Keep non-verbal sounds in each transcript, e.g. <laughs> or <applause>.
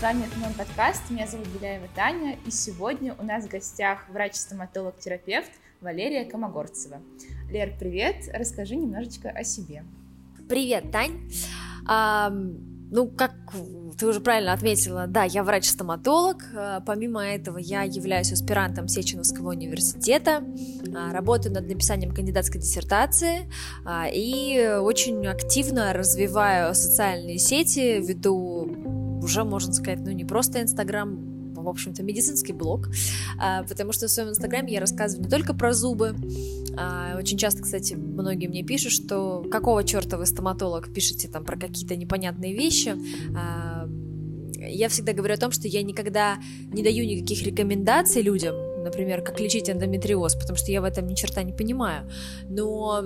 с вами мой подкаст. Меня зовут Беляева Таня, и сегодня у нас в гостях врач-стоматолог-терапевт Валерия Комогорцева. Лер, привет! Расскажи немножечко о себе. Привет, Тань! А, ну, как ты уже правильно отметила, да, я врач-стоматолог. А, помимо этого, я являюсь аспирантом Сеченовского университета, а, работаю над написанием кандидатской диссертации а, и очень активно развиваю социальные сети, веду уже, можно сказать, ну, не просто Инстаграм, в общем-то, медицинский блог, потому что в своем инстаграме я рассказываю не только про зубы, а, очень часто, кстати, многие мне пишут, что какого черта вы стоматолог пишете там про какие-то непонятные вещи. А, я всегда говорю о том, что я никогда не даю никаких рекомендаций людям, например, как лечить эндометриоз, потому что я в этом ни черта не понимаю. Но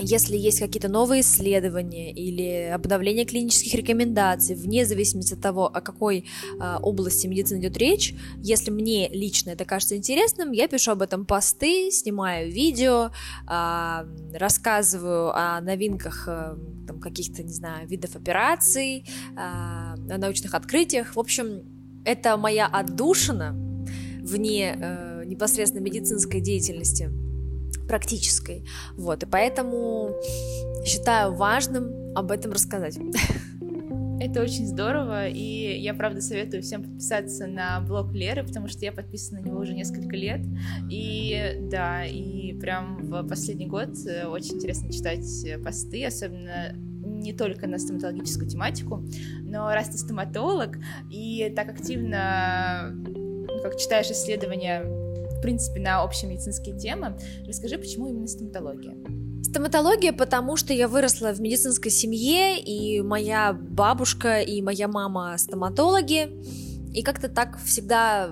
если есть какие-то новые исследования или обновление клинических рекомендаций, вне зависимости от того, о какой э, области медицины идет речь, если мне лично это кажется интересным, я пишу об этом посты, снимаю видео, э, рассказываю о новинках э, там, каких-то, не знаю, видов операций, о научных открытиях. В общем, это моя отдушина вне э, непосредственно медицинской деятельности практической. Вот, и поэтому считаю важным об этом рассказать. Это очень здорово, и я, правда, советую всем подписаться на блог Леры, потому что я подписана на него уже несколько лет, и да, и прям в последний год э, очень интересно читать посты, особенно не только на стоматологическую тематику, но раз ты стоматолог, и так активно, ну, как читаешь исследования в принципе, на общемедицинские темы. Расскажи, почему именно стоматология? Стоматология, потому что я выросла в медицинской семье, и моя бабушка и моя мама стоматологи, и как-то так всегда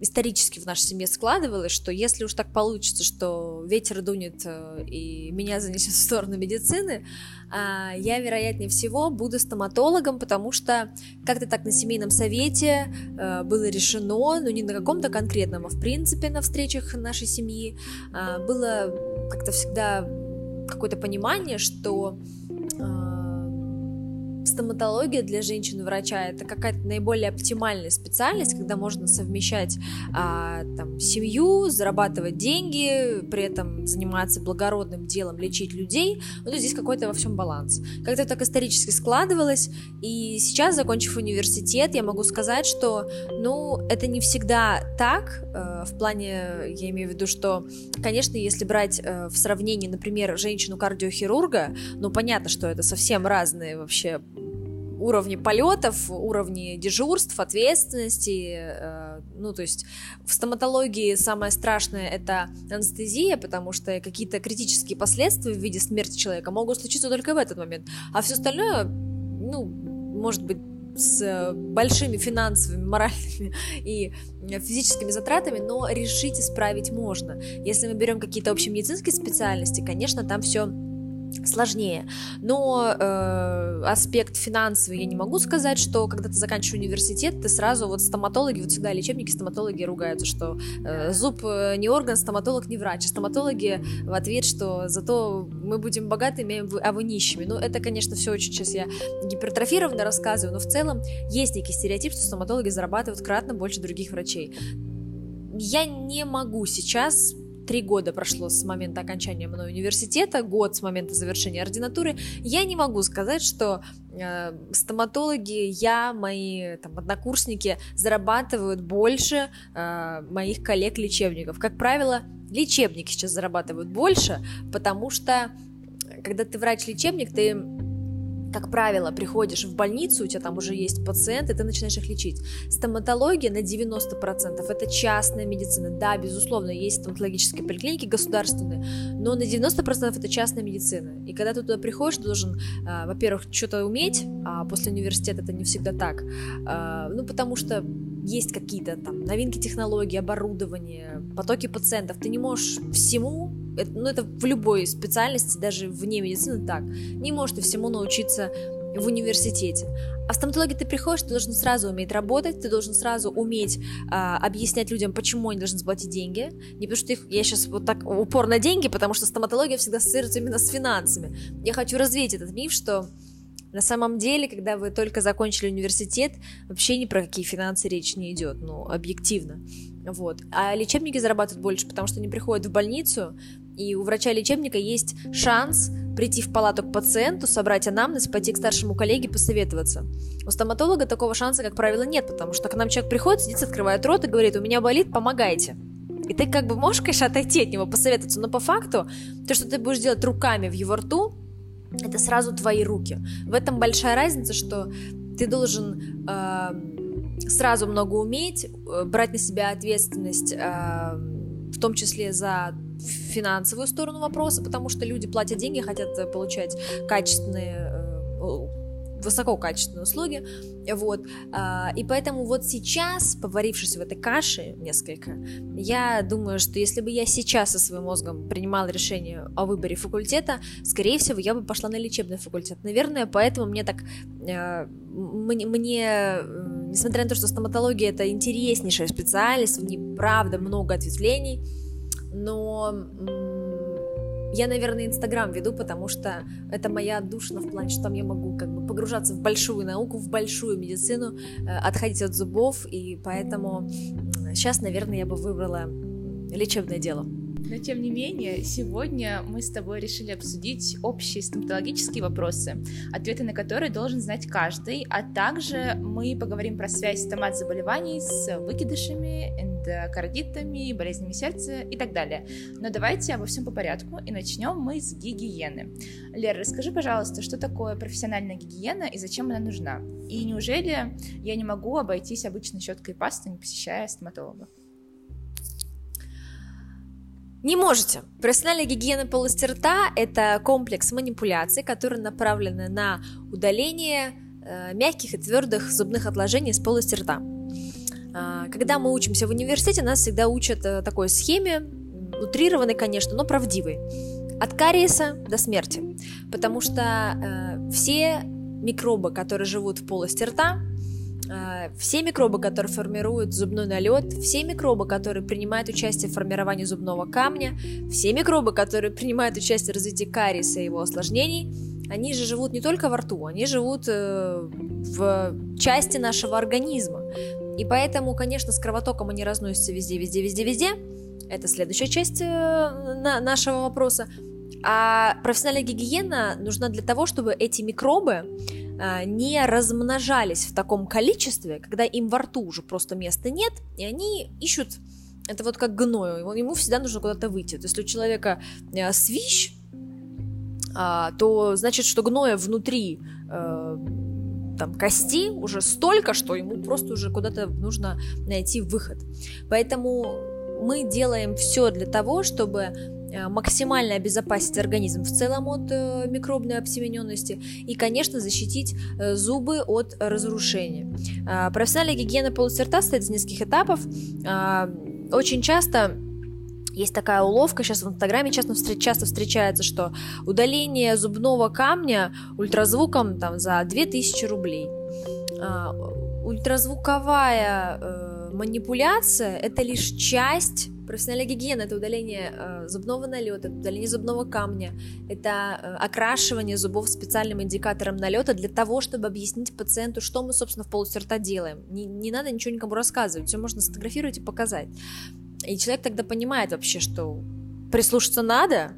исторически в нашей семье складывалось, что если уж так получится, что ветер дунет э, и меня занесет в сторону медицины, а, я, вероятнее всего, буду стоматологом, потому что как-то так на семейном совете э, было решено, ну не на каком-то конкретном, а в принципе на встречах нашей семьи, а, было как-то всегда какое-то понимание, что стоматология для женщин-врача это какая-то наиболее оптимальная специальность, когда можно совмещать а, там, семью, зарабатывать деньги, при этом заниматься благородным делом, лечить людей. Ну, здесь какой-то во всем баланс. Как-то так исторически складывалось, и сейчас, закончив университет, я могу сказать, что, ну, это не всегда так, э, в плане, я имею в виду, что, конечно, если брать э, в сравнении, например, женщину-кардиохирурга, ну, понятно, что это совсем разные вообще уровни полетов, уровни дежурств, ответственности. Э, ну, то есть в стоматологии самое страшное это анестезия, потому что какие-то критические последствия в виде смерти человека могут случиться только в этот момент. А все остальное, ну, может быть, с большими финансовыми, моральными и физическими затратами, но решить исправить можно. Если мы берем какие-то общемедицинские специальности, конечно, там все сложнее. Но э, аспект финансовый я не могу сказать, что когда ты заканчиваешь университет, ты сразу вот стоматологи, вот всегда лечебники стоматологи ругаются, что э, зуб э, не орган, стоматолог не врач. А стоматологи в ответ, что зато мы будем богатыми, а вы нищими. Ну, это, конечно, все очень сейчас я гипертрофированно рассказываю, но в целом есть некий стереотип, что стоматологи зарабатывают кратно больше других врачей. Я не могу сейчас три года прошло с момента окончания мной университета, год с момента завершения ординатуры, я не могу сказать, что э, стоматологи, я, мои там, однокурсники зарабатывают больше э, моих коллег-лечебников. Как правило, лечебники сейчас зарабатывают больше, потому что когда ты врач-лечебник, ты как правило, приходишь в больницу, у тебя там уже есть пациенты, ты начинаешь их лечить. Стоматология на 90% это частная медицина. Да, безусловно, есть стоматологические поликлиники государственные, но на 90% это частная медицина. И когда ты туда приходишь, ты должен, э, во-первых, что-то уметь, а после университета это не всегда так. Э, ну, потому что есть какие-то там новинки технологий, оборудование, потоки пациентов. Ты не можешь всему это, ну, это в любой специальности, даже вне медицины так. Не можешь ты всему научиться в университете. А в стоматологии ты приходишь, ты должен сразу уметь работать, ты должен сразу уметь а, объяснять людям, почему они должны заплатить деньги. Не потому что их, я сейчас вот так упор на деньги, потому что стоматология всегда ассоциируется именно с финансами. Я хочу развеять этот миф, что На самом деле, когда вы только закончили университет, вообще ни про какие финансы речь не идет, ну, объективно. Вот. А лечебники зарабатывают больше, потому что они приходят в больницу, и у врача-лечебника есть шанс прийти в палату к пациенту, собрать анамнез, пойти к старшему коллеге, посоветоваться. У стоматолога такого шанса, как правило, нет, потому что к нам человек приходит, сидит, открывает рот и говорит, у меня болит, помогайте. И ты как бы можешь, конечно, отойти от него, посоветоваться, но по факту то, что ты будешь делать руками в его рту, это сразу твои руки. В этом большая разница, что ты должен э, сразу много уметь, э, брать на себя ответственность, э, в том числе за финансовую сторону вопроса, потому что люди платят деньги, хотят э, получать качественные э, высококачественные услуги, вот, а, и поэтому вот сейчас, поварившись в этой каше несколько, я думаю, что если бы я сейчас со своим мозгом принимала решение о выборе факультета, скорее всего, я бы пошла на лечебный факультет, наверное, поэтому мне так, э, мне, мне несмотря на то, что стоматология это интереснейшая специальность, в ней правда много ответвлений, но я, наверное, Инстаграм веду, потому что это моя отдушина в плане, что там я могу как бы погружаться в большую науку, в большую медицину, э, отходить от зубов, и поэтому сейчас, наверное, я бы выбрала лечебное дело. Но тем не менее, сегодня мы с тобой решили обсудить общие стоматологические вопросы, ответы на которые должен знать каждый, а также мы поговорим про связь стомат-заболеваний с выкидышами, эндокардитами, болезнями сердца и так далее. Но давайте обо всем по порядку и начнем мы с гигиены. Лера, расскажи, пожалуйста, что такое профессиональная гигиена и зачем она нужна? И неужели я не могу обойтись обычной щеткой и пастой, не посещая стоматолога? Не можете. Профессиональная гигиена полости рта – это комплекс манипуляций, которые направлены на удаление э, мягких и твердых зубных отложений с полости рта. Э, когда мы учимся в университете, нас всегда учат э, такой схеме, утрированной, конечно, но правдивой. От кариеса до смерти. Потому что э, все микробы, которые живут в полости рта, а, все микробы, которые формируют зубной налет, все микробы, которые принимают участие в формировании зубного камня, все микробы, которые принимают участие в развитии кариеса и его осложнений, они же живут не только во рту, они живут э, в части нашего организма. И поэтому, конечно, с кровотоком они разносятся везде, везде, везде, везде. Это следующая часть э, нашего вопроса. А профессиональная гигиена нужна для того, чтобы эти микробы а, не размножались в таком количестве, когда им во рту уже просто места нет, и они ищут, это вот как гною, ему всегда нужно куда-то выйти. То если у человека э, свищ, а, то значит, что гноя внутри э, там кости уже столько, что ему просто уже куда-то нужно найти выход. Поэтому мы делаем все для того, чтобы максимально обезопасить организм в целом от э, микробной обсемененности и, конечно, защитить э, зубы от разрушения. Профессиональная гигиена полости рта состоит из нескольких этапов. Очень часто есть такая уловка, сейчас в Инстаграме часто, часто встречается, что удаление зубного камня ультразвуком там, за 2000 рублей. Ультразвуковая э, манипуляция – это лишь часть Профессиональная гигиена – это удаление э, зубного налета, удаление зубного камня, это э, окрашивание зубов специальным индикатором налета для того, чтобы объяснить пациенту, что мы, собственно, в полости рта делаем. Не, не надо ничего никому рассказывать, все можно сфотографировать и показать. И человек тогда понимает вообще, что прислушаться надо,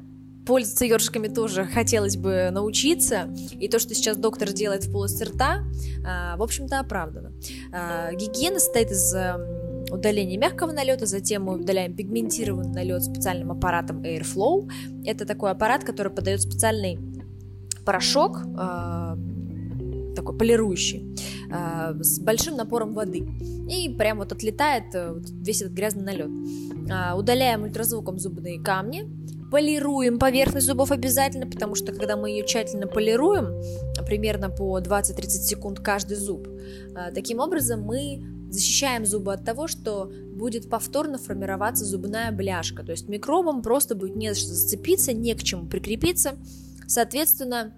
пользоваться ёршиками тоже хотелось бы научиться, и то, что сейчас доктор делает в полости рта, э, в общем-то, оправдано. Э, гигиена состоит из удаление мягкого налета, затем мы удаляем пигментированный налет специальным аппаратом Airflow. Это такой аппарат, который подает специальный порошок, э, такой полирующий, э, с большим напором воды. И прям вот отлетает э, весь этот грязный налет. Э, удаляем ультразвуком зубные камни, полируем поверхность зубов обязательно, потому что когда мы ее тщательно полируем, примерно по 20-30 секунд каждый зуб, таким образом мы защищаем зубы от того, что будет повторно формироваться зубная бляшка. То есть микробам просто будет не за что зацепиться, не к чему прикрепиться. Соответственно,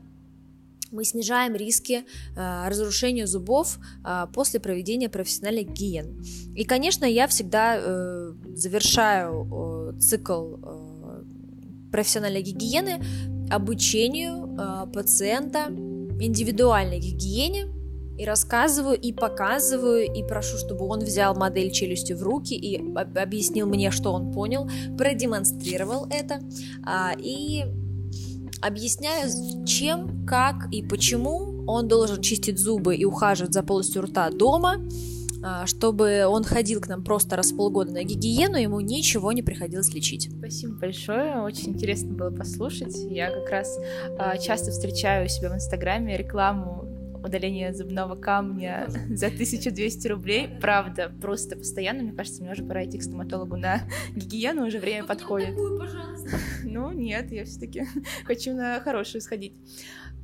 мы снижаем риски э, разрушения зубов э, после проведения профессиональной гигиены. И, конечно, я всегда э, завершаю э, цикл э, профессиональной гигиены обучению э, пациента индивидуальной гигиене и рассказываю, и показываю, и прошу, чтобы он взял модель челюсти в руки и объяснил мне, что он понял, продемонстрировал это, а, и объясняю, чем, как и почему он должен чистить зубы и ухаживать за полостью рта дома, а, чтобы он ходил к нам просто раз в полгода на гигиену, ему ничего не приходилось лечить. Спасибо большое, очень интересно было послушать. Я как раз а, часто встречаю у себя в Инстаграме рекламу удаления зубного камня <laughs> за 1200 рублей. Правда, просто постоянно, мне кажется, мне уже пора идти к стоматологу на <laughs> гигиену, уже время подходит. <laughs> Ну, нет, я все-таки хочу на хорошую сходить.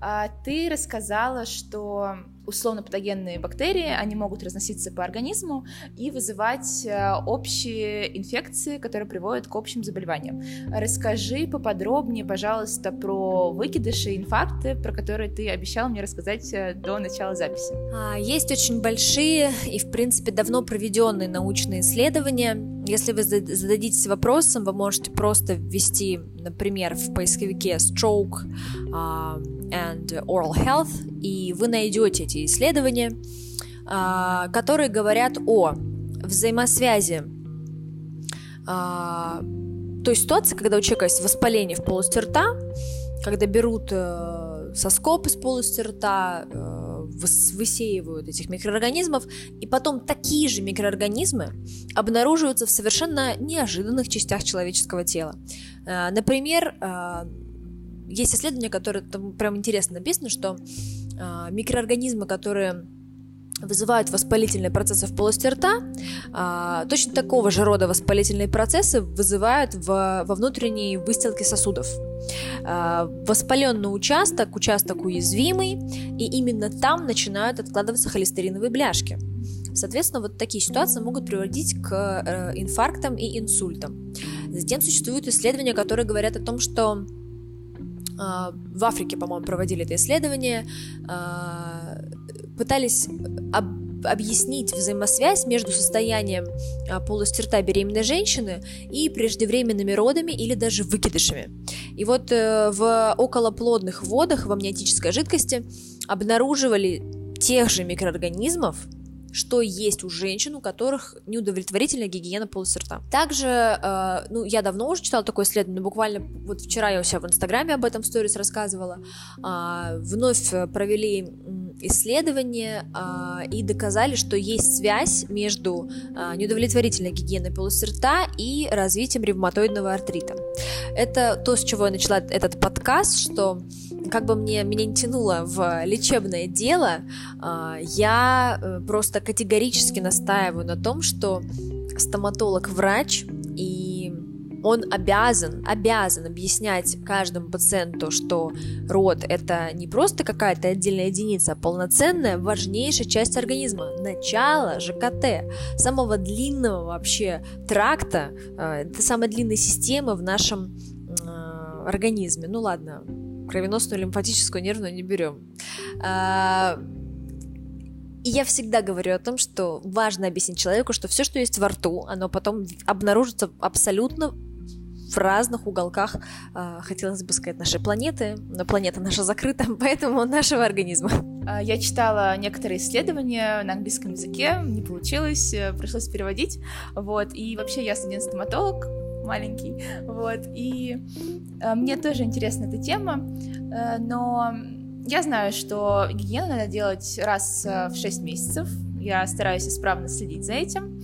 А ты рассказала, что условно патогенные бактерии, они могут разноситься по организму и вызывать э, общие инфекции, которые приводят к общим заболеваниям. Расскажи поподробнее, пожалуйста, про выкидыши, инфаркты, про которые ты обещала мне рассказать э, до начала записи. А, есть очень большие и, в принципе, давно проведенные научные исследования. Если вы зададитесь вопросом, вы можете просто ввести, например, в поисковике stroke, and Oral Health, и вы найдете эти исследования, а, которые говорят о взаимосвязи а, той ситуации, когда у человека есть воспаление в полости рта, когда берут э, соскоб из полости рта, э, высеивают этих микроорганизмов, и потом такие же микроорганизмы обнаруживаются в совершенно неожиданных частях человеческого тела. Э, например, есть исследования, которые там прям интересно написано, что э, микроорганизмы, которые вызывают воспалительные процессы в полости рта, э, точно такого же рода воспалительные процессы вызывают в, во внутренней выстилке сосудов. Э, воспаленный участок, участок уязвимый, и именно там начинают откладываться холестериновые бляшки. Соответственно, вот такие ситуации могут приводить к э, инфарктам и инсультам. Затем существуют исследования, которые говорят о том, что а, в Африке, по-моему, проводили это исследование, а, пытались об объяснить взаимосвязь между состоянием а, полости рта беременной женщины и преждевременными родами или даже выкидышами. И вот э, в околоплодных водах в амниотической жидкости обнаруживали тех же микроорганизмов, что есть у женщин, у которых неудовлетворительная гигиена полости рта. Также, э, ну, я давно уже читала такое исследование, буквально вот вчера я у себя в Инстаграме об этом в сторис рассказывала, э, вновь провели исследование э, и доказали, что есть связь между э, неудовлетворительной гигиеной полости рта и развитием ревматоидного артрита. Это то, с чего я начала этот подкаст, что как бы мне меня не тянуло в лечебное дело, а, я э, просто категорически настаиваю на том, что стоматолог врач и он обязан, обязан объяснять каждому пациенту, что рот это не просто какая-то отдельная единица, а полноценная, важнейшая часть организма, начало ЖКТ, самого длинного вообще тракта, э, это самая длинная система в нашем э, организме. Ну ладно, кровеносную, лимфатическую, нервную не берем. А, и я всегда говорю о том, что важно объяснить человеку, что все, что есть во рту, оно потом обнаружится абсолютно в разных уголках, а, хотелось бы сказать, нашей планеты, но планета наша закрыта, <laughs> поэтому нашего организма. А, я читала некоторые исследования на английском языке, не получилось, э, пришлось переводить, вот, и вообще я студент-стоматолог, маленький, вот, и э, мне тоже интересна эта тема, э, но я знаю, что гигиену надо делать раз э, в 6 месяцев, я стараюсь исправно следить за этим,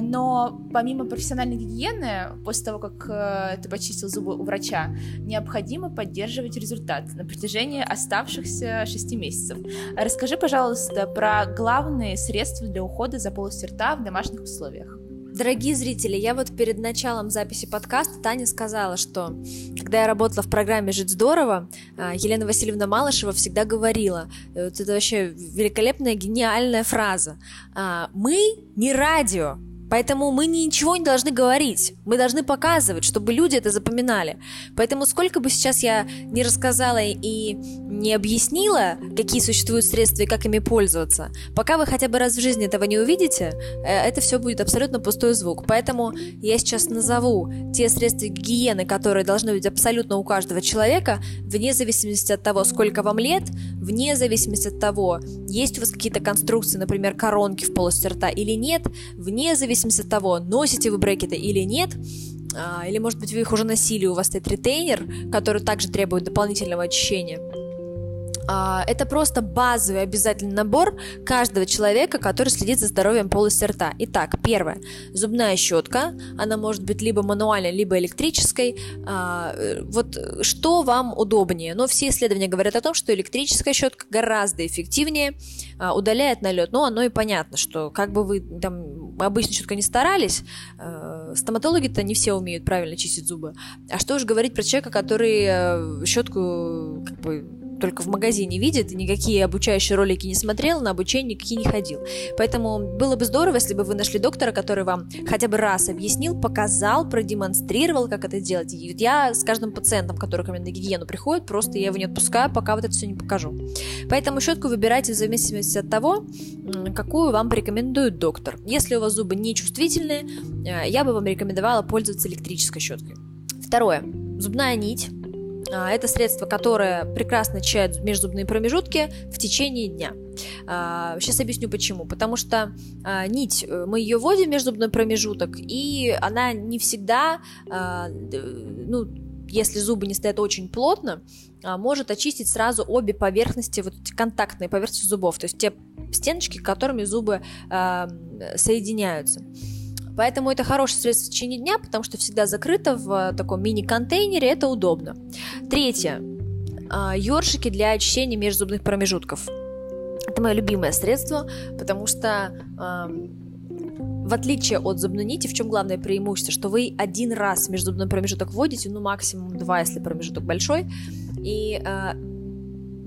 но помимо профессиональной гигиены, после того, как ты почистил зубы у врача, необходимо поддерживать результат на протяжении оставшихся 6 месяцев. Расскажи, пожалуйста, про главные средства для ухода за полостью рта в домашних условиях. Дорогие зрители, я вот перед началом записи подкаста Таня сказала, что когда я работала в программе «Жить здорово», а, Елена Васильевна Малышева всегда говорила, э, вот это вообще великолепная, гениальная фраза, «А, мы не радио, Поэтому мы ничего не должны говорить, мы должны показывать, чтобы люди это запоминали. Поэтому сколько бы сейчас я не рассказала и не объяснила, какие существуют средства и как ими пользоваться, пока вы хотя бы раз в жизни этого не увидите, э, это все будет абсолютно пустой звук. Поэтому я сейчас назову те средства гигиены, которые должны быть абсолютно у каждого человека, вне зависимости от того, сколько вам лет, вне зависимости от того, есть у вас какие-то конструкции, например, коронки в полости рта или нет, вне зависимости от того, носите вы брекеты или нет, а, или, может быть, вы их уже носили, у вас стоит ретейнер, который также требует дополнительного очищения. А, это просто базовый обязательный набор каждого человека, который следит за здоровьем полости рта. Итак, первое. Зубная щетка. Она может быть либо мануальной, либо электрической. А, вот что вам удобнее? Но все исследования говорят о том, что электрическая щетка гораздо эффективнее а, удаляет налет. Ну, оно и понятно, что как бы вы там обычно щеткой не старались, стоматологи-то не все умеют правильно чистить зубы. А что уж говорить про человека, который э, щетку как бы только в магазине видит, и никакие обучающие ролики не смотрел, на обучение никакие не ходил. Поэтому было бы здорово, если бы вы нашли доктора, который вам хотя бы раз объяснил, показал, продемонстрировал, как это делать. И я с каждым пациентом, который ко мне на гигиену приходит, просто я его не отпускаю, пока вот это все не покажу. Поэтому щетку выбирайте в зависимости от того, какую вам порекомендует доктор. Если у вас зубы не чувствительные, э, я бы вам рекомендовала пользоваться электрической щеткой. Второе. Зубная нить это средство, которое прекрасно очищает межзубные промежутки в течение дня. Сейчас а, объясню почему. Потому что а, нить, э, мы ее вводим в межзубной промежуток, и она не всегда, ну, если зубы не стоят очень плотно, может очистить сразу обе поверхности, вот эти контактные поверхности зубов, то есть те стеночки, которыми зубы соединяются. Поэтому это хорошее средство в течение дня, потому что всегда закрыто в таком мини-контейнере, это удобно. Третье. А, ёршики для очищения межзубных промежутков. Это мое любимое средство, потому что в отличие от зубной нити, в чем главное преимущество, что вы один раз межзубной промежуток вводите, ну максимум два, если промежуток большой, и э,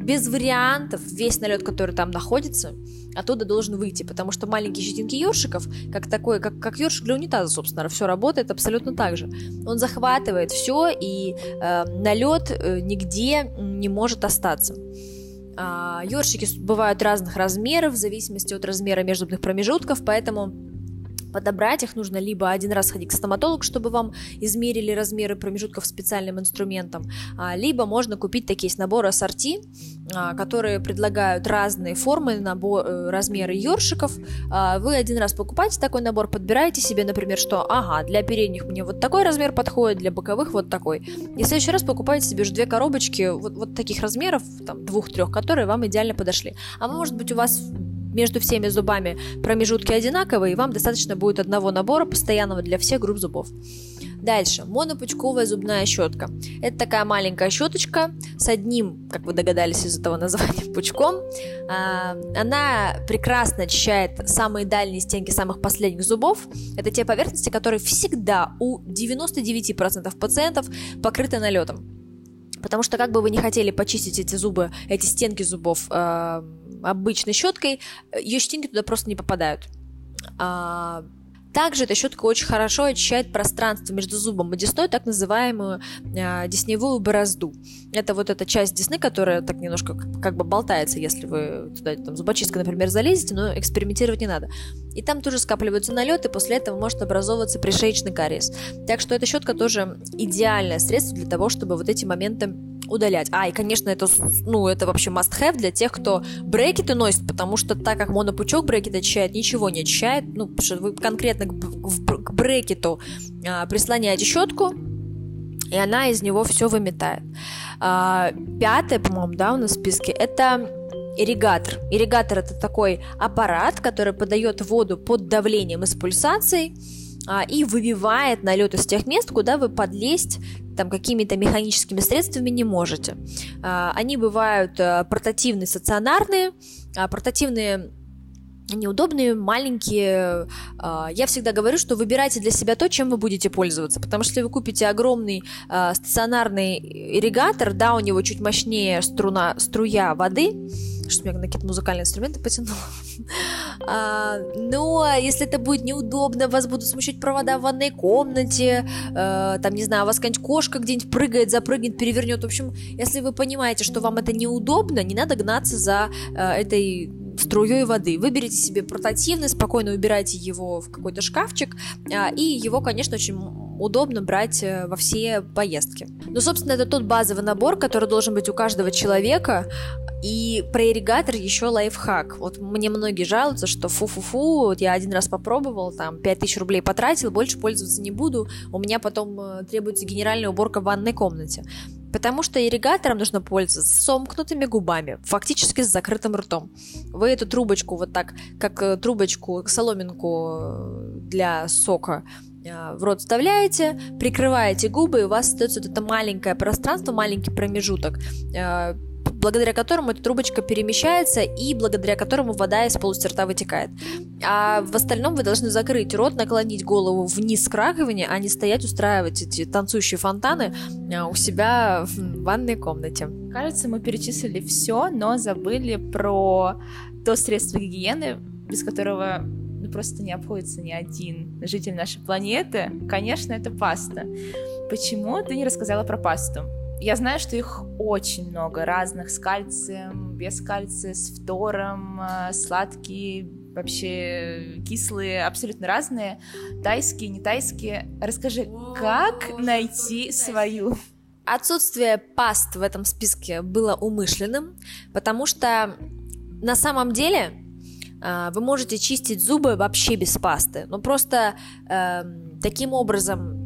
без вариантов весь налет, который там находится, оттуда должен выйти, потому что маленькие щетинки ёршиков, как такой, как, как ёршик для унитаза, собственно, все работает абсолютно так же. Он захватывает все, и э, налет э, нигде не может остаться. А, ёршики бывают разных размеров, в зависимости от размера межзубных промежутков, поэтому Подобрать их нужно либо один раз ходить к стоматологу, чтобы вам измерили размеры промежутков специальным инструментом, а, либо можно купить такие есть наборы ассорти, а, которые предлагают разные формы, набор, э, размеры ёршиков. А, вы один раз покупаете такой набор, подбираете себе, например, что ага, для передних мне вот такой размер подходит, для боковых вот такой. И в следующий раз покупаете себе уже две коробочки вот, вот таких размеров, там двух-трех, которые вам идеально подошли. А может быть у вас между всеми зубами промежутки одинаковые, и вам достаточно будет одного набора постоянного для всех групп зубов. Дальше, монопучковая зубная щетка. Это такая маленькая щеточка с одним, как вы догадались из этого названия, <laughs> пучком. А, она прекрасно очищает самые дальние стенки самых последних зубов. Это те поверхности, которые всегда у 99% пациентов покрыты налетом. Потому что как бы вы не хотели почистить эти зубы, эти стенки зубов э, обычной щеткой, ее щетинки туда просто не попадают. А, также эта щетка очень хорошо очищает пространство между зубом и десной, так называемую э, десневую борозду. Это вот эта часть десны, которая так немножко как бы болтается, если вы туда там, зубочисткой, например, залезете, но экспериментировать не надо. И там тоже скапливаются налеты, после этого может образовываться пришеечный кариес. Так что эта щетка тоже идеальное средство для того, чтобы вот эти моменты удалять. А, и, конечно, это, ну, это вообще must-have для тех, кто брекеты носит, потому что так как монопучок брекет очищает, ничего не очищает, ну, потому что вы конкретно к, к, к брекету а, прислоняете щетку, и она из него все выметает. А, пятое, по-моему, да, у нас в списке, это ирригатор. Ирригатор это такой аппарат, который подает воду под давлением и с пульсацией а, и выбивает налет из тех мест, куда вы подлезть там какими-то механическими средствами не можете. А, они бывают а, портативные, стационарные, а, портативные неудобные, маленькие. Я всегда говорю, что выбирайте для себя то, чем вы будете пользоваться. Потому что если вы купите огромный стационарный ирригатор, да, у него чуть мощнее струна, струя воды, что меня на какие-то музыкальные инструменты потянуло. <laughs> А, но если это будет неудобно, вас будут смущать провода в ванной комнате, э, там, не знаю, у вас какая-нибудь кошка где-нибудь прыгает, запрыгнет, перевернет. В общем, если вы понимаете, что вам это неудобно, не надо гнаться за э, этой струей воды. Выберите себе портативный, спокойно убирайте его в какой-то шкафчик, а, и его, конечно, очень удобно брать э, во все поездки. Ну, собственно, это тот базовый набор, который должен быть у каждого человека. И про ирригатор еще лайфхак. Вот мне многие жалуются, что фу-фу-фу, вот я один раз попробовал, там, 5000 рублей потратил, больше пользоваться не буду, у меня потом э, требуется генеральная уборка в ванной комнате. Потому что ирригатором нужно пользоваться с сомкнутыми губами, фактически с закрытым ртом. Вы эту трубочку вот так, как э, трубочку, соломинку для сока а, в рот вставляете, прикрываете губы, и у вас остается вот это маленькое пространство, маленький промежуток, благодаря которому эта трубочка перемещается и благодаря которому вода из полости рта вытекает. А в остальном вы должны закрыть рот, наклонить голову вниз к раковине, а не стоять устраивать эти танцующие фонтаны а, у себя в ванной комнате. Кажется, мы перечислили все, но забыли про то средство гигиены, без которого просто не обходится ни один житель нашей планеты, конечно, это паста. Почему ты не рассказала про пасту? Я знаю, что их очень много разных с кальцием, без кальция, с фтором, э, сладкие, вообще кислые, абсолютно разные, тайские, не тайские. Расскажи, как найти свою? Отсутствие паст в этом списке было умышленным, потому что на самом деле а, вы можете чистить зубы вообще без пасты. Но просто э, таким образом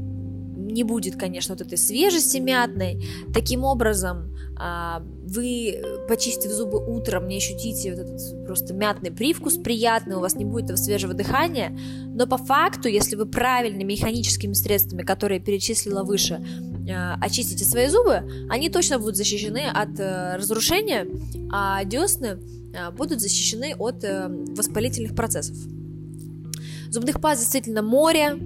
не будет, конечно, вот этой свежести мятной. Таким образом, э, вы, почистив зубы утром, не ощутите вот этот просто мятный привкус приятный, у вас не будет этого свежего дыхания. Но по факту, если вы правильными механическими средствами, которые перечислила выше, э, очистите свои зубы, они точно будут защищены от э, разрушения, а десны Э, будут защищены от э, воспалительных процессов. Зубных паст действительно море.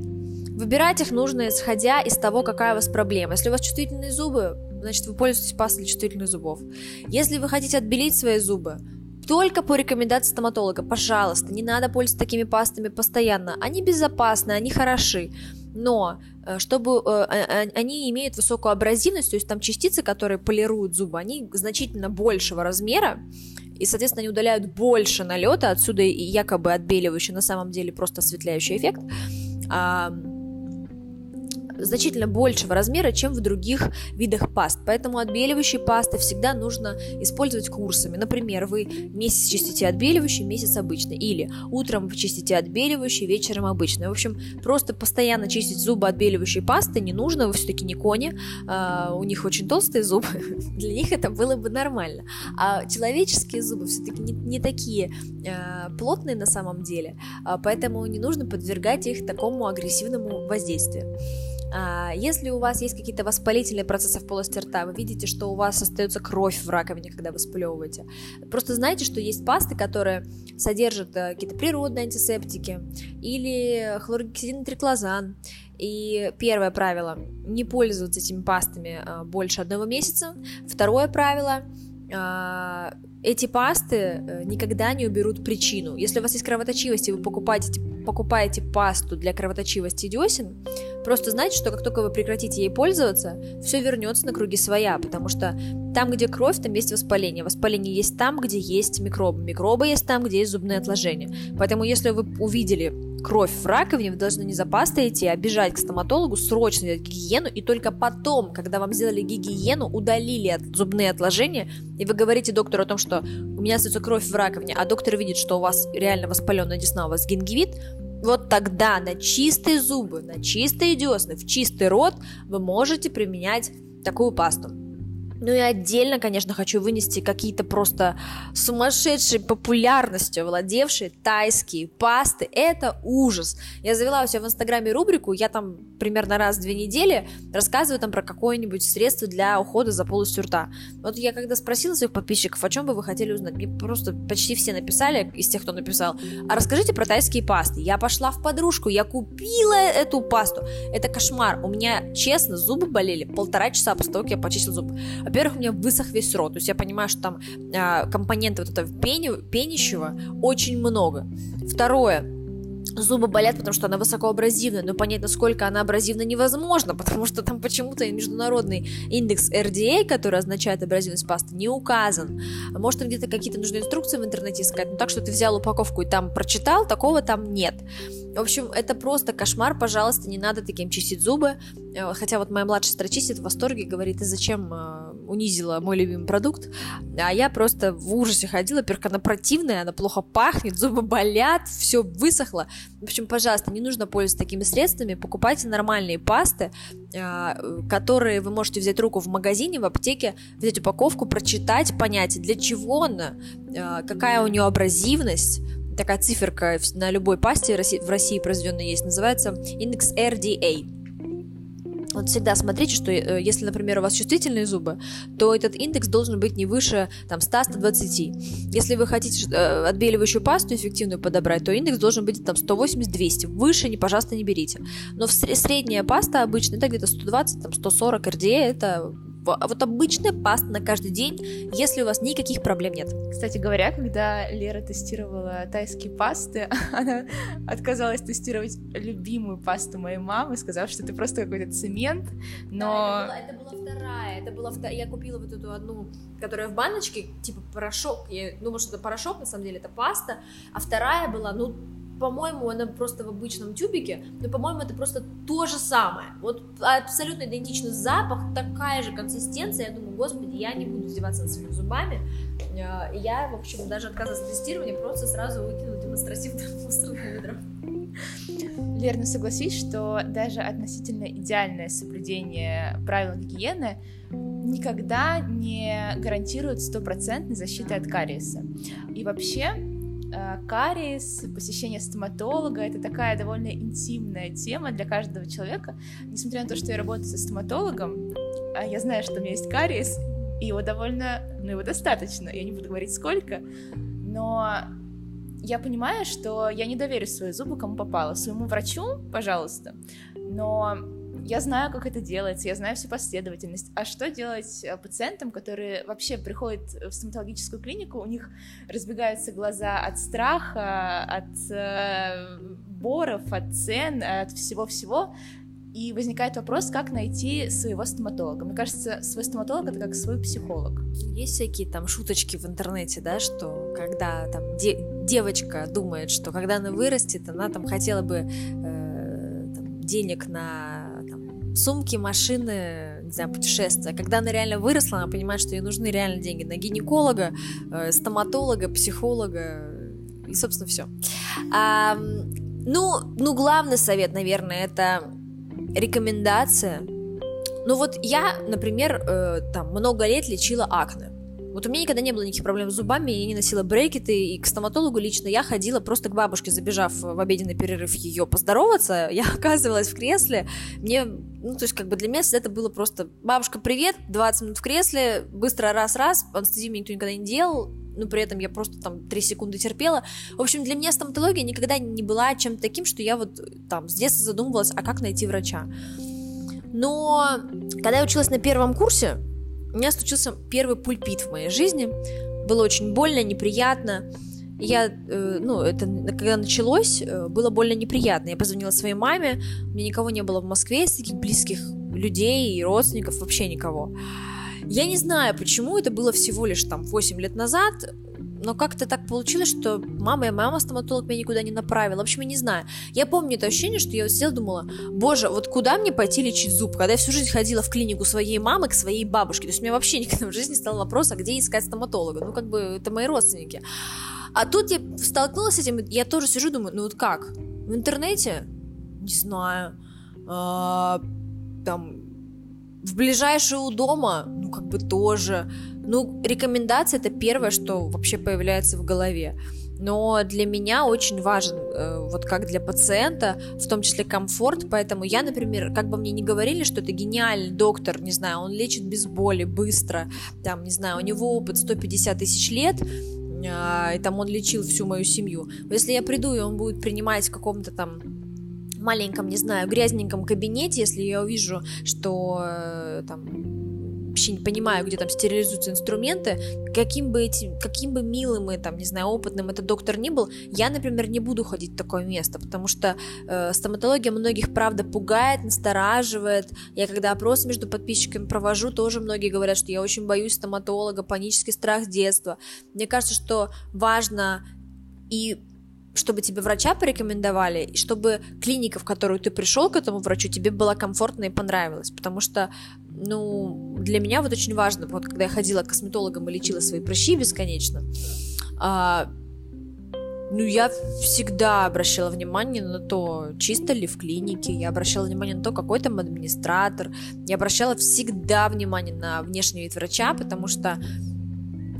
Выбирать их нужно исходя из того, какая у вас проблема. Если у вас чувствительные зубы, значит вы пользуетесь пастой для чувствительных зубов. Если вы хотите отбелить свои зубы, только по рекомендации стоматолога, пожалуйста, не надо пользоваться такими пастами постоянно. Они безопасны, они хороши но э, чтобы они имеют высокую абразивность, то есть там частицы, которые полируют зубы, они значительно большего размера, и, соответственно, они удаляют больше налета, отсюда и якобы отбеливающий, на самом деле просто осветляющий эффект. Значительно большего размера, чем в других видах паст. Поэтому отбеливающие пасты всегда нужно использовать курсами. Например, вы месяц чистите отбеливающий, месяц обычный. Или утром вы чистите отбеливающий, вечером обычный. В общем, просто постоянно чистить зубы отбеливающей пастой не нужно. Вы все-таки не кони. А, у них очень толстые зубы. <laughs> Для них это было бы нормально. А человеческие зубы все-таки не, не такие а, плотные на самом деле. А, поэтому не нужно подвергать их такому агрессивному воздействию. А, если у вас есть какие-то воспалительные процессы в полости рта, вы видите, что у вас остается кровь в раковине, когда вы сплевываете, просто знайте, что есть пасты, которые содержат э, какие-то природные антисептики или хлоргексидин триклозан. И первое правило – не пользоваться этими пастами э, больше одного месяца. Второе правило а, эти пасты э, никогда не уберут причину. Если у вас есть кровоточивость, и вы покупаете, покупаете пасту для кровоточивости десен, просто знайте, что как только вы прекратите ей пользоваться, все вернется на круги своя, потому что там, где кровь, там есть воспаление. Воспаление есть там, где есть микробы. Микробы есть там, где есть зубные отложения. Поэтому, если вы увидели кровь в раковине, вы должны не за пастой идти, а бежать к стоматологу, срочно делать гигиену, и только потом, когда вам сделали гигиену, удалили от зубные отложения, и вы говорите доктору о том, что у меня остается кровь в раковине, а доктор видит, что у вас реально воспаленная десна, у вас гингивит, вот тогда на чистые зубы, на чистые десны, в чистый рот вы можете применять такую пасту. Ну и отдельно, конечно, хочу вынести какие-то просто сумасшедшей популярностью владевшие тайские пасты. Это ужас. Я завела у себя в Инстаграме рубрику, я там примерно раз в две недели рассказываю там про какое-нибудь средство для ухода за полостью рта. Вот я когда спросила своих подписчиков, о чем бы вы хотели узнать, мне просто почти все написали, из тех, кто написал, а расскажите про тайские пасты. Я пошла в подружку, я купила эту пасту. Это кошмар. У меня, честно, зубы болели полтора часа после того, как я почистила зубы. Во-первых, у меня высох весь рот, то есть я понимаю, что там а, компонентов вот этого пени, пенящего очень много. Второе, зубы болят, потому что она высокоабразивная, но понять, насколько она абразивна, невозможно, <laughs> потому что там почему-то международный индекс RDA, который означает абразивность пасты, не указан. Может, где-то какие-то нужны инструкции в интернете искать, но так, что ты взял упаковку и там прочитал, такого там нет. В общем, это просто кошмар, пожалуйста, не надо таким чистить зубы. Э, хотя вот моя младшая сестра чистит в восторге, говорит, ты зачем э, унизила мой любимый продукт? А я просто в ужасе ходила, во она противная, она плохо пахнет, зубы болят, все высохло. В общем, пожалуйста, не нужно пользоваться такими средствами, покупайте нормальные пасты, э, которые вы можете взять руку в магазине, в аптеке, взять упаковку, прочитать, понять, для чего она, какая у нее абразивность, такая циферка на любой пасте в России произведенной есть, называется индекс RDA. Вот всегда смотрите, что э, если, например, у вас чувствительные зубы, то этот индекс должен быть не выше там, 100-120. Если вы хотите э, отбеливающую пасту эффективную подобрать, то индекс должен быть там 180-200. Выше, не, пожалуйста, не берите. Но средняя паста обычно это где-то 120, там, 140 RDA, это а вот обычная паста на каждый день, если у вас никаких проблем нет. Кстати говоря, когда Лера тестировала тайские пасты, <laughs> она отказалась тестировать любимую пасту моей мамы, сказав, что это просто какой-то цемент, но... Да, это, была, это была вторая, это была вторая, я купила вот эту одну, которая в баночке, типа порошок, я думала, что это порошок, на самом деле это паста, а вторая была, ну, по-моему, она просто в обычном тюбике, но, по-моему, это просто то же самое. Вот абсолютно идентичный запах, такая же консистенция. Я думаю, господи, я не буду издеваться над своими зубами. Э, я, в общем, даже отказалась от тестирования, просто сразу выкинула демонстративно <laughs> в мусорное ведро. Верно, согласись, что даже относительно идеальное соблюдение правил гигиены никогда не гарантирует стопроцентной защиты от кариеса. И вообще, кариес, посещение стоматолога — это такая довольно интимная тема для каждого человека. Несмотря на то, что я работаю со стоматологом, а я знаю, что у меня есть кариес, и его довольно, ну, его достаточно, я не буду говорить сколько, но я понимаю, что я не доверю свои зубы кому попало. Своему врачу, пожалуйста, но я знаю, как это делается, я знаю всю последовательность. А что делать э, пациентам, которые вообще приходят в стоматологическую клинику, у них разбегаются глаза от страха, от э, боров, от цен, от всего-всего, и возникает вопрос, как найти своего стоматолога. Мне кажется, свой стоматолог это как свой психолог. Есть всякие там шуточки в интернете, да, что когда там де- девочка думает, что когда она вырастет, она там хотела бы э, там, денег на сумки, машины, не знаю, путешествия. Когда она реально выросла, она понимает, что ей нужны реально деньги на гинеколога, э, стоматолога, психолога и, собственно, все. А, ну, ну, главный совет, наверное, это рекомендация. Ну вот я, например, э, там много лет лечила акне. Вот у меня никогда не было никаких проблем с зубами, я не носила брекеты, и к стоматологу лично я ходила просто к бабушке, забежав в обеденный перерыв ее поздороваться, я <laughs> оказывалась в кресле, мне, ну, то есть как бы для меня это было просто, бабушка, привет, 20 минут в кресле, быстро раз-раз, анестезию мне никто никогда не делал, но при этом я просто там 3 секунды терпела. В общем, для меня стоматология никогда не была чем-то таким, что я вот там с детства задумывалась, а как найти врача. Но когда я училась на первом курсе, у меня случился первый пульпит в моей жизни. Было очень больно, неприятно. Я, э, ну, это когда началось, э, было больно неприятно. Я позвонила своей маме, у меня никого не было в Москве из таких близких людей и родственников, вообще никого. Я не знаю, почему это было всего лишь там 8 лет назад но как-то так получилось, что мама и мама стоматолог меня никуда не направила. В общем, я не знаю. Я помню это ощущение, что я вот сидела думала, боже, вот куда мне пойти лечить зуб? Когда я всю жизнь ходила в клинику своей мамы к своей бабушке. То есть у меня вообще <laughs> никогда в жизни стал вопрос, а где искать стоматолога? Ну, как бы, это мои родственники. А тут я столкнулась с этим, я тоже сижу, думаю, ну вот как? В интернете? Не знаю. А, там, в ближайшее у дома? Ну, как бы тоже. Ну, рекомендация это первое, что вообще появляется в голове. Но для меня очень важен, э, вот как для пациента, в том числе комфорт, поэтому я, например, как бы мне не говорили, что это гениальный доктор, не знаю, он лечит без боли, быстро, там, не знаю, у него опыт 150 тысяч лет, э, и там он лечил всю мою семью. Если я приду, и он будет принимать в каком-то там маленьком, не знаю, грязненьком кабинете, если я увижу, что э, там вообще не понимаю, где там стерилизуются инструменты, каким бы, эти, каким бы милым и, там, не знаю, опытным этот доктор ни был, я, например, не буду ходить в такое место, потому что э, стоматология многих, правда, пугает, настораживает. Я когда опросы между подписчиками провожу, тоже многие говорят, что я очень боюсь стоматолога, панический страх детства. Мне кажется, что важно и чтобы тебе врача порекомендовали, и чтобы клиника, в которую ты пришел к этому врачу, тебе была комфортна и понравилась. Потому что, ну, для меня вот очень важно, вот когда я ходила к косметологам и лечила свои прыщи бесконечно, а, ну, я всегда обращала внимание на то, чисто ли в клинике, я обращала внимание на то, какой там администратор, я обращала всегда внимание на внешний вид врача, потому что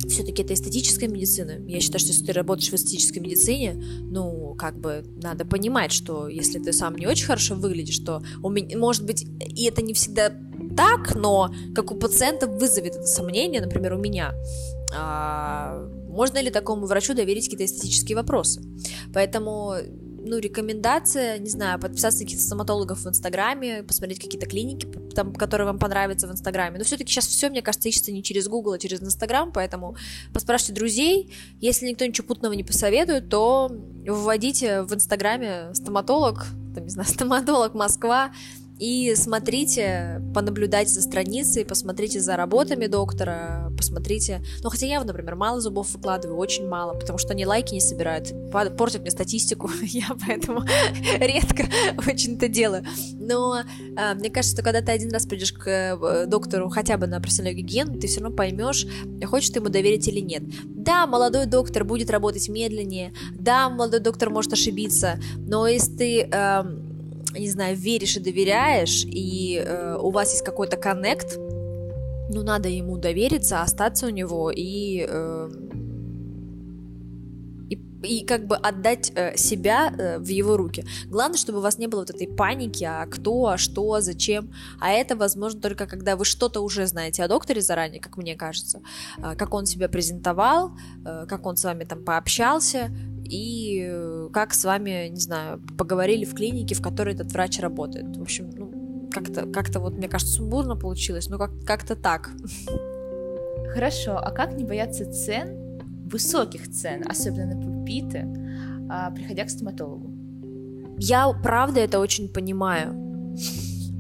все-таки это эстетическая медицина. Я считаю, что если ты работаешь в эстетической медицине, ну, как бы надо понимать, что если ты сам не очень хорошо выглядишь, то у меня, может быть, и это не всегда так, но как у пациента вызовет это сомнение, например, у меня. А, можно ли такому врачу доверить какие-то эстетические вопросы? Поэтому ну, рекомендация, не знаю, подписаться на каких-то стоматологов в Инстаграме, посмотреть какие-то клиники, там, которые вам понравятся в Инстаграме. Но все-таки сейчас все, мне кажется, ищется не через Google, а через Инстаграм, поэтому поспрашивайте друзей. Если никто ничего путного не посоветует, то вводите в Инстаграме стоматолог, там, не знаю, стоматолог Москва, и смотрите, понаблюдайте за страницей, посмотрите за работами доктора, посмотрите... Ну, хотя я, например, мало зубов выкладываю, очень мало, потому что они лайки не собирают, портят мне статистику, <laughs> я поэтому <laughs> редко очень это делаю. Но а, мне кажется, что когда ты один раз придешь к э, доктору хотя бы на профессиональную гигиену, ты все равно поймешь, хочешь ты ему доверить или нет. Да, молодой доктор будет работать медленнее, да, молодой доктор может ошибиться, но если ты... Э, не знаю, веришь и доверяешь, и э, у вас есть какой-то коннект, ну, надо ему довериться, остаться у него и, э, и, и как бы отдать э, себя э, в его руки. Главное, чтобы у вас не было вот этой паники, а кто, а что, зачем. А это возможно только когда вы что-то уже знаете о докторе заранее, как мне кажется, э, как он себя презентовал, э, как он с вами там пообщался, и э, как с вами, не знаю, поговорили в клинике, в которой этот врач работает. В общем, ну, как-то, как-то вот, мне кажется, сумбурно получилось, но как- как-то так. Хорошо, а как не бояться цен, высоких цен, особенно на пульпиты, а, приходя к стоматологу? Я, правда, это очень понимаю.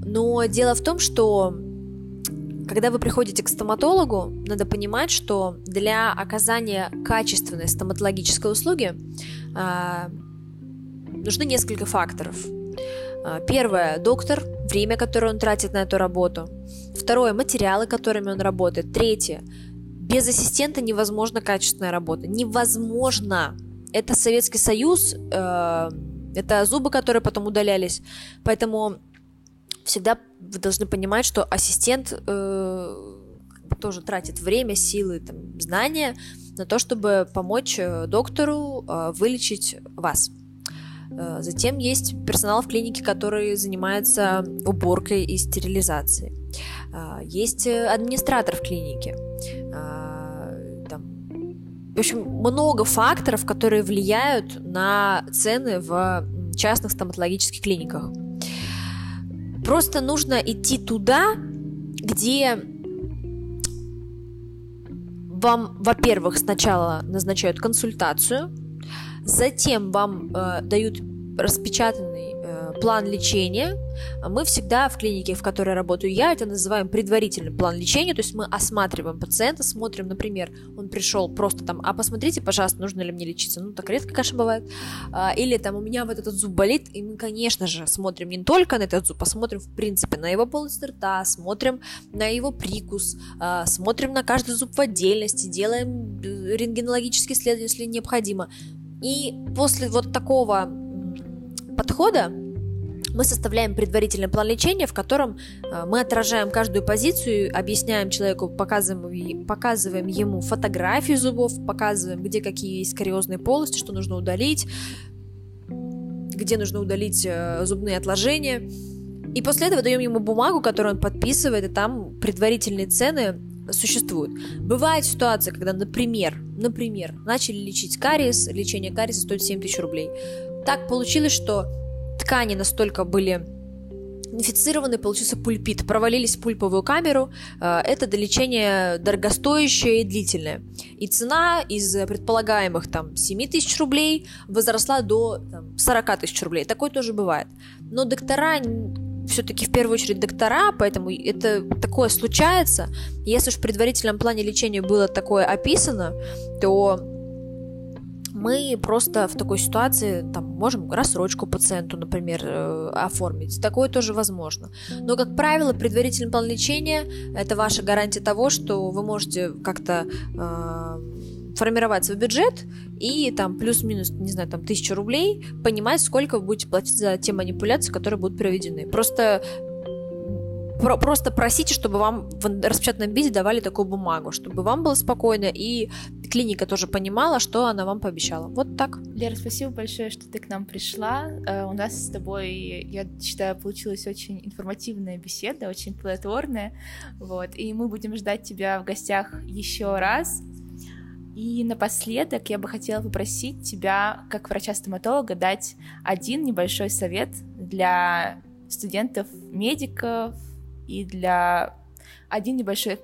Но дело в том, что когда вы приходите к стоматологу, надо понимать, что для оказания качественной стоматологической услуги э, нужны несколько факторов. А, первое – доктор, время, которое он тратит на эту работу. Второе – материалы, которыми он работает. Третье – без ассистента невозможна качественная работа. Невозможно. Это Советский Союз, э, это зубы, которые потом удалялись. Поэтому всегда вы должны понимать, что ассистент э, тоже тратит время, силы, там, знания на то, чтобы помочь э, доктору э, вылечить вас. Э, затем есть персонал в клинике, который занимается уборкой и стерилизацией. Э, есть администратор в клинике. В общем, много факторов, которые влияют на цены в частных стоматологических клиниках. Просто нужно идти туда, где вам, во-первых, сначала назначают консультацию, затем вам э, дают распечатанный план лечения. Мы всегда в клинике, в которой работаю я, это называем предварительный план лечения, то есть мы осматриваем пациента, смотрим, например, он пришел просто там, а посмотрите, пожалуйста, нужно ли мне лечиться, ну так редко, конечно, бывает, а, или там у меня вот этот зуб болит, и мы, конечно же, смотрим не только на этот зуб, посмотрим, в принципе, на его полость рта, смотрим на его прикус, а, смотрим на каждый зуб в отдельности, делаем э, рентгенологические исследования, если необходимо. И после вот такого подхода мы составляем предварительный план лечения, в котором э, мы отражаем каждую позицию, объясняем человеку, показываем, показываем ему фотографии зубов, показываем, где какие есть кариозные полости, что нужно удалить, где нужно удалить э, зубные отложения. И после этого даем ему бумагу, которую он подписывает, и там предварительные цены существуют. Бывает ситуация, когда, например, например, начали лечить кариес, лечение кариеса стоит 7 тысяч рублей. Так получилось, что ткани настолько были инфицированный получился пульпит, провалились в пульповую камеру. Э, это долечение дорогостоящее и длительное. И цена из предполагаемых там 7 тысяч рублей возросла до там, 40 тысяч рублей. Такое тоже бывает. Но доктора все-таки в первую очередь доктора, поэтому это такое случается. Если уж в предварительном плане лечения было такое описано, то мы просто в такой ситуации там, можем рассрочку пациенту, например, э, оформить. Такое тоже возможно. Но, как правило, предварительный план лечения – это ваша гарантия того, что вы можете как-то э, формировать свой бюджет и там плюс-минус, не знаю, там тысячу рублей, понимать, сколько вы будете платить за те манипуляции, которые будут проведены. Просто про просто просите, чтобы вам в распечатанном виде давали такую бумагу, чтобы вам было спокойно и клиника тоже понимала, что она вам пообещала. Вот так. Лера, спасибо большое, что ты к нам пришла. Uh, у нас с тобой, я считаю, получилась очень информативная беседа, очень плодотворная. Вот. И мы будем ждать тебя в гостях еще раз. И напоследок я бы хотела попросить тебя, как врача-стоматолога, дать один небольшой совет для студентов-медиков и для один небольшой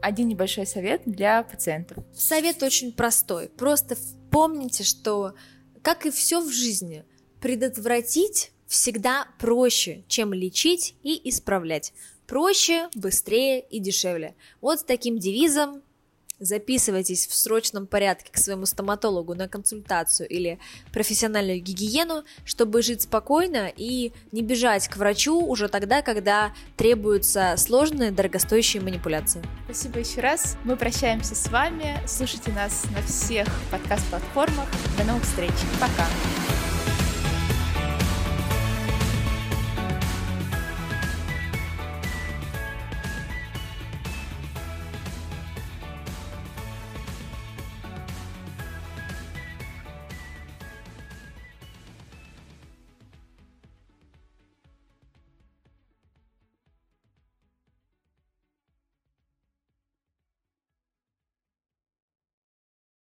один небольшой совет для пациентов. Совет очень простой. Просто помните, что, как и все в жизни, предотвратить всегда проще, чем лечить и исправлять. Проще, быстрее и дешевле. Вот с таким девизом записывайтесь в срочном порядке к своему стоматологу на консультацию или профессиональную гигиену, чтобы жить спокойно и не бежать к врачу уже тогда, когда требуются сложные, дорогостоящие манипуляции. Спасибо еще раз. Мы прощаемся с вами. Слушайте нас на всех подкаст-платформах. До новых встреч. Пока.